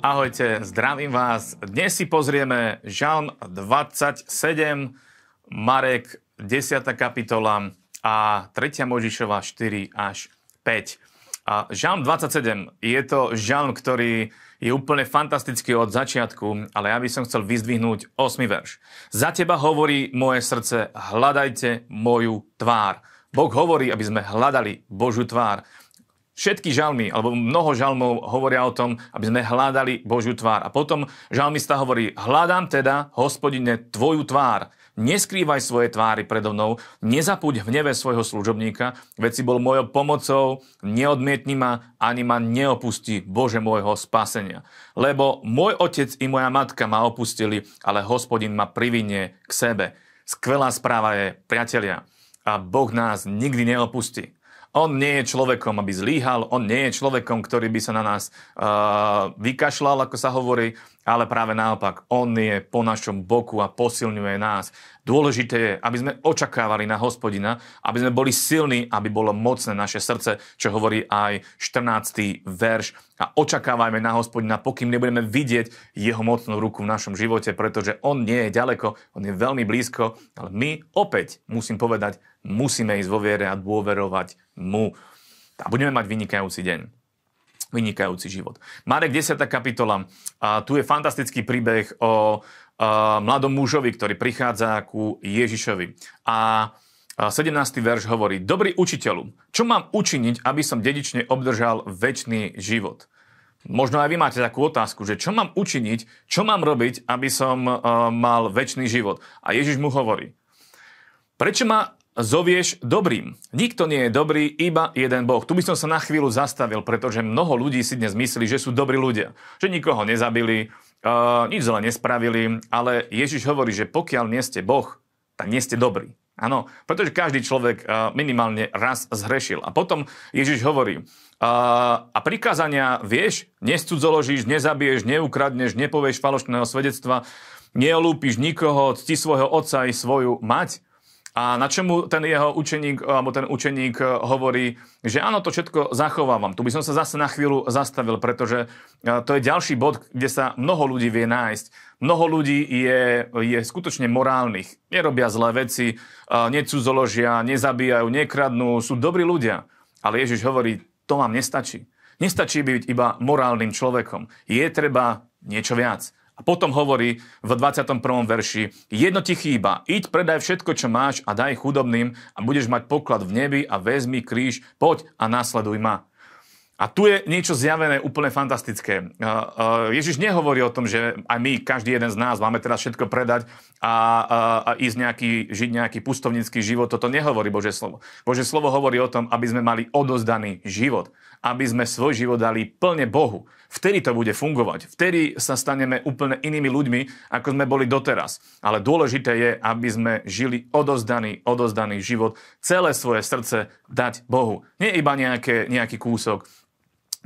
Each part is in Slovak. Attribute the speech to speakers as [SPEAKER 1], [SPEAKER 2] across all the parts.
[SPEAKER 1] Ahojte, zdravím vás. Dnes si pozrieme Žalm 27, Marek 10. kapitola a 3. Možišova 4 až 5. A žalm 27 je to žalm, ktorý je úplne fantastický od začiatku, ale ja by som chcel vyzdvihnúť 8. verš. Za teba hovorí moje srdce, hľadajte moju tvár. Boh hovorí, aby sme hľadali Božú tvár. Všetky žalmy, alebo mnoho žalmov hovoria o tom, aby sme hľadali Božiu tvár. A potom žalmista hovorí, hľadám teda, hospodine, tvoju tvár. Neskrývaj svoje tvári predo mnou, nezapuď v neve svojho služobníka, veď si bol mojou pomocou, neodmietni ma, ani ma neopustí, Bože môjho spasenia. Lebo môj otec i moja matka ma opustili, ale hospodin ma privinie k sebe. Skvelá správa je, priatelia, a Boh nás nikdy neopustí. On nie je človekom, aby zlíhal, on nie je človekom, ktorý by sa na nás uh, vykašľal, ako sa hovorí, ale práve naopak, on je po našom boku a posilňuje nás. Dôležité je, aby sme očakávali na hospodina, aby sme boli silní, aby bolo mocné naše srdce, čo hovorí aj 14. verš. A očakávajme na hospodina, pokým nebudeme vidieť jeho mocnú ruku v našom živote, pretože on nie je ďaleko, on je veľmi blízko, ale my opäť, musím povedať, musíme ísť vo viere a dôverovať mu. A budeme mať vynikajúci deň vynikajúci život. Marek 10. kapitola. A tu je fantastický príbeh o a, mladom mužovi, ktorý prichádza ku Ježišovi. A 17. verš hovorí, Dobrý učiteľu, čo mám učiniť, aby som dedične obdržal väčší život? Možno aj vy máte takú otázku, že čo mám učiniť, čo mám robiť, aby som mal väčší život. A Ježiš mu hovorí, prečo ma zovieš dobrým. Nikto nie je dobrý, iba jeden Boh. Tu by som sa na chvíľu zastavil, pretože mnoho ľudí si dnes myslí, že sú dobrí ľudia. Že nikoho nezabili, uh, nič zle nespravili, ale Ježiš hovorí, že pokiaľ nie ste Boh, tak nie ste dobrí. Áno, pretože každý človek uh, minimálne raz zhrešil. A potom Ježiš hovorí, uh, a prikázania vieš, nescudzoložíš, nezabiješ, neukradneš, nepovieš falošného svedectva, neolúpiš nikoho, cti svojho otca i svoju mať, a na čomu ten jeho učeník, alebo ten učeník eh, hovorí, že áno, to všetko zachovávam. Tu by som sa zase na chvíľu zastavil, pretože eh, to je ďalší bod, kde sa mnoho ľudí vie nájsť. Mnoho ľudí je, je skutočne morálnych. Nerobia zlé veci, eh, necudzoložia, nezabíjajú, nekradnú, sú dobrí ľudia. Ale Ježiš hovorí, to vám nestačí. Nestačí byť iba morálnym človekom. Je treba niečo viac. A potom hovorí v 21. verši, jedno ti chýba, iď predaj všetko, čo máš a daj chudobným a budeš mať poklad v nebi a vezmi kríž, poď a nasleduj ma. A tu je niečo zjavené úplne fantastické. Ježiš nehovorí o tom, že aj my, každý jeden z nás, máme teraz všetko predať a, a, a ísť nejaký, žiť nejaký pustovnický život. Toto nehovorí Bože slovo. Bože slovo hovorí o tom, aby sme mali odozdaný život. Aby sme svoj život dali plne Bohu. Vtedy to bude fungovať. Vtedy sa staneme úplne inými ľuďmi, ako sme boli doteraz. Ale dôležité je, aby sme žili odozdaný, odozdaný život, celé svoje srdce dať Bohu. Nie iba nejaké, nejaký kúsok,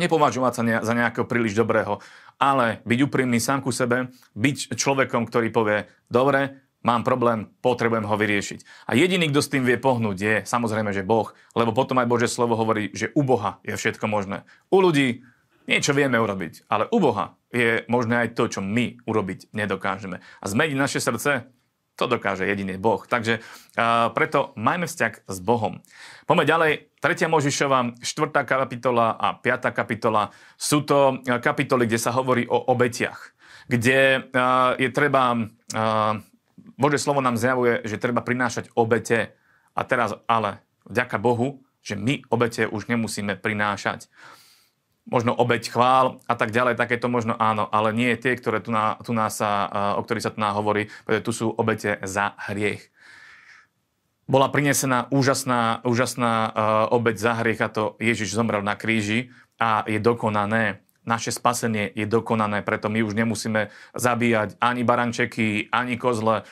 [SPEAKER 1] nepovažovať sa ne, za nejakého príliš dobrého, ale byť úprimný sám ku sebe, byť človekom, ktorý povie, dobre, mám problém, potrebujem ho vyriešiť. A jediný, kto s tým vie pohnúť, je samozrejme, že Boh, lebo potom aj Bože slovo hovorí, že u Boha je všetko možné. U ľudí niečo vieme urobiť, ale u Boha je možné aj to, čo my urobiť nedokážeme. A zmeniť naše srdce, to dokáže jediný Boh. Takže uh, preto majme vzťah s Bohom. Poďme ďalej. 3. Možišova, 4. kapitola a 5. kapitola sú to kapitoly, kde sa hovorí o obetiach. Kde uh, je treba, uh, Bože slovo nám zjavuje, že treba prinášať obete. A teraz ale, vďaka Bohu, že my obete už nemusíme prinášať možno obeď chvál a tak ďalej, takéto možno áno, ale nie tie, ktoré tu, na, tu nás sa, o ktorých sa tu nám hovorí, pretože tu sú obete za hriech. Bola prinesená úžasná, úžasná uh, obeď za hriech a to Ježiš zomrel na kríži a je dokonané naše spasenie je dokonané, preto my už nemusíme zabíjať ani barančeky, ani kozle.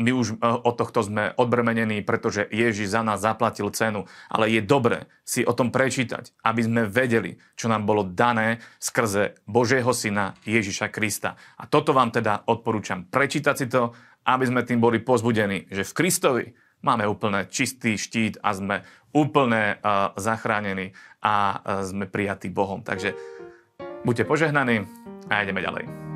[SPEAKER 1] My už e, od tohto sme odbremenení, pretože Ježiš za nás zaplatil cenu. Ale je dobre si o tom prečítať, aby sme vedeli, čo nám bolo dané skrze Božieho Syna Ježiša Krista. A toto vám teda odporúčam prečítať si to, aby sme tým boli pozbudení, že v Kristovi máme úplne čistý štít a sme úplne uh, zachránení a uh, sme prijatí Bohom. Takže Buďte požehnaní a ideme ďalej.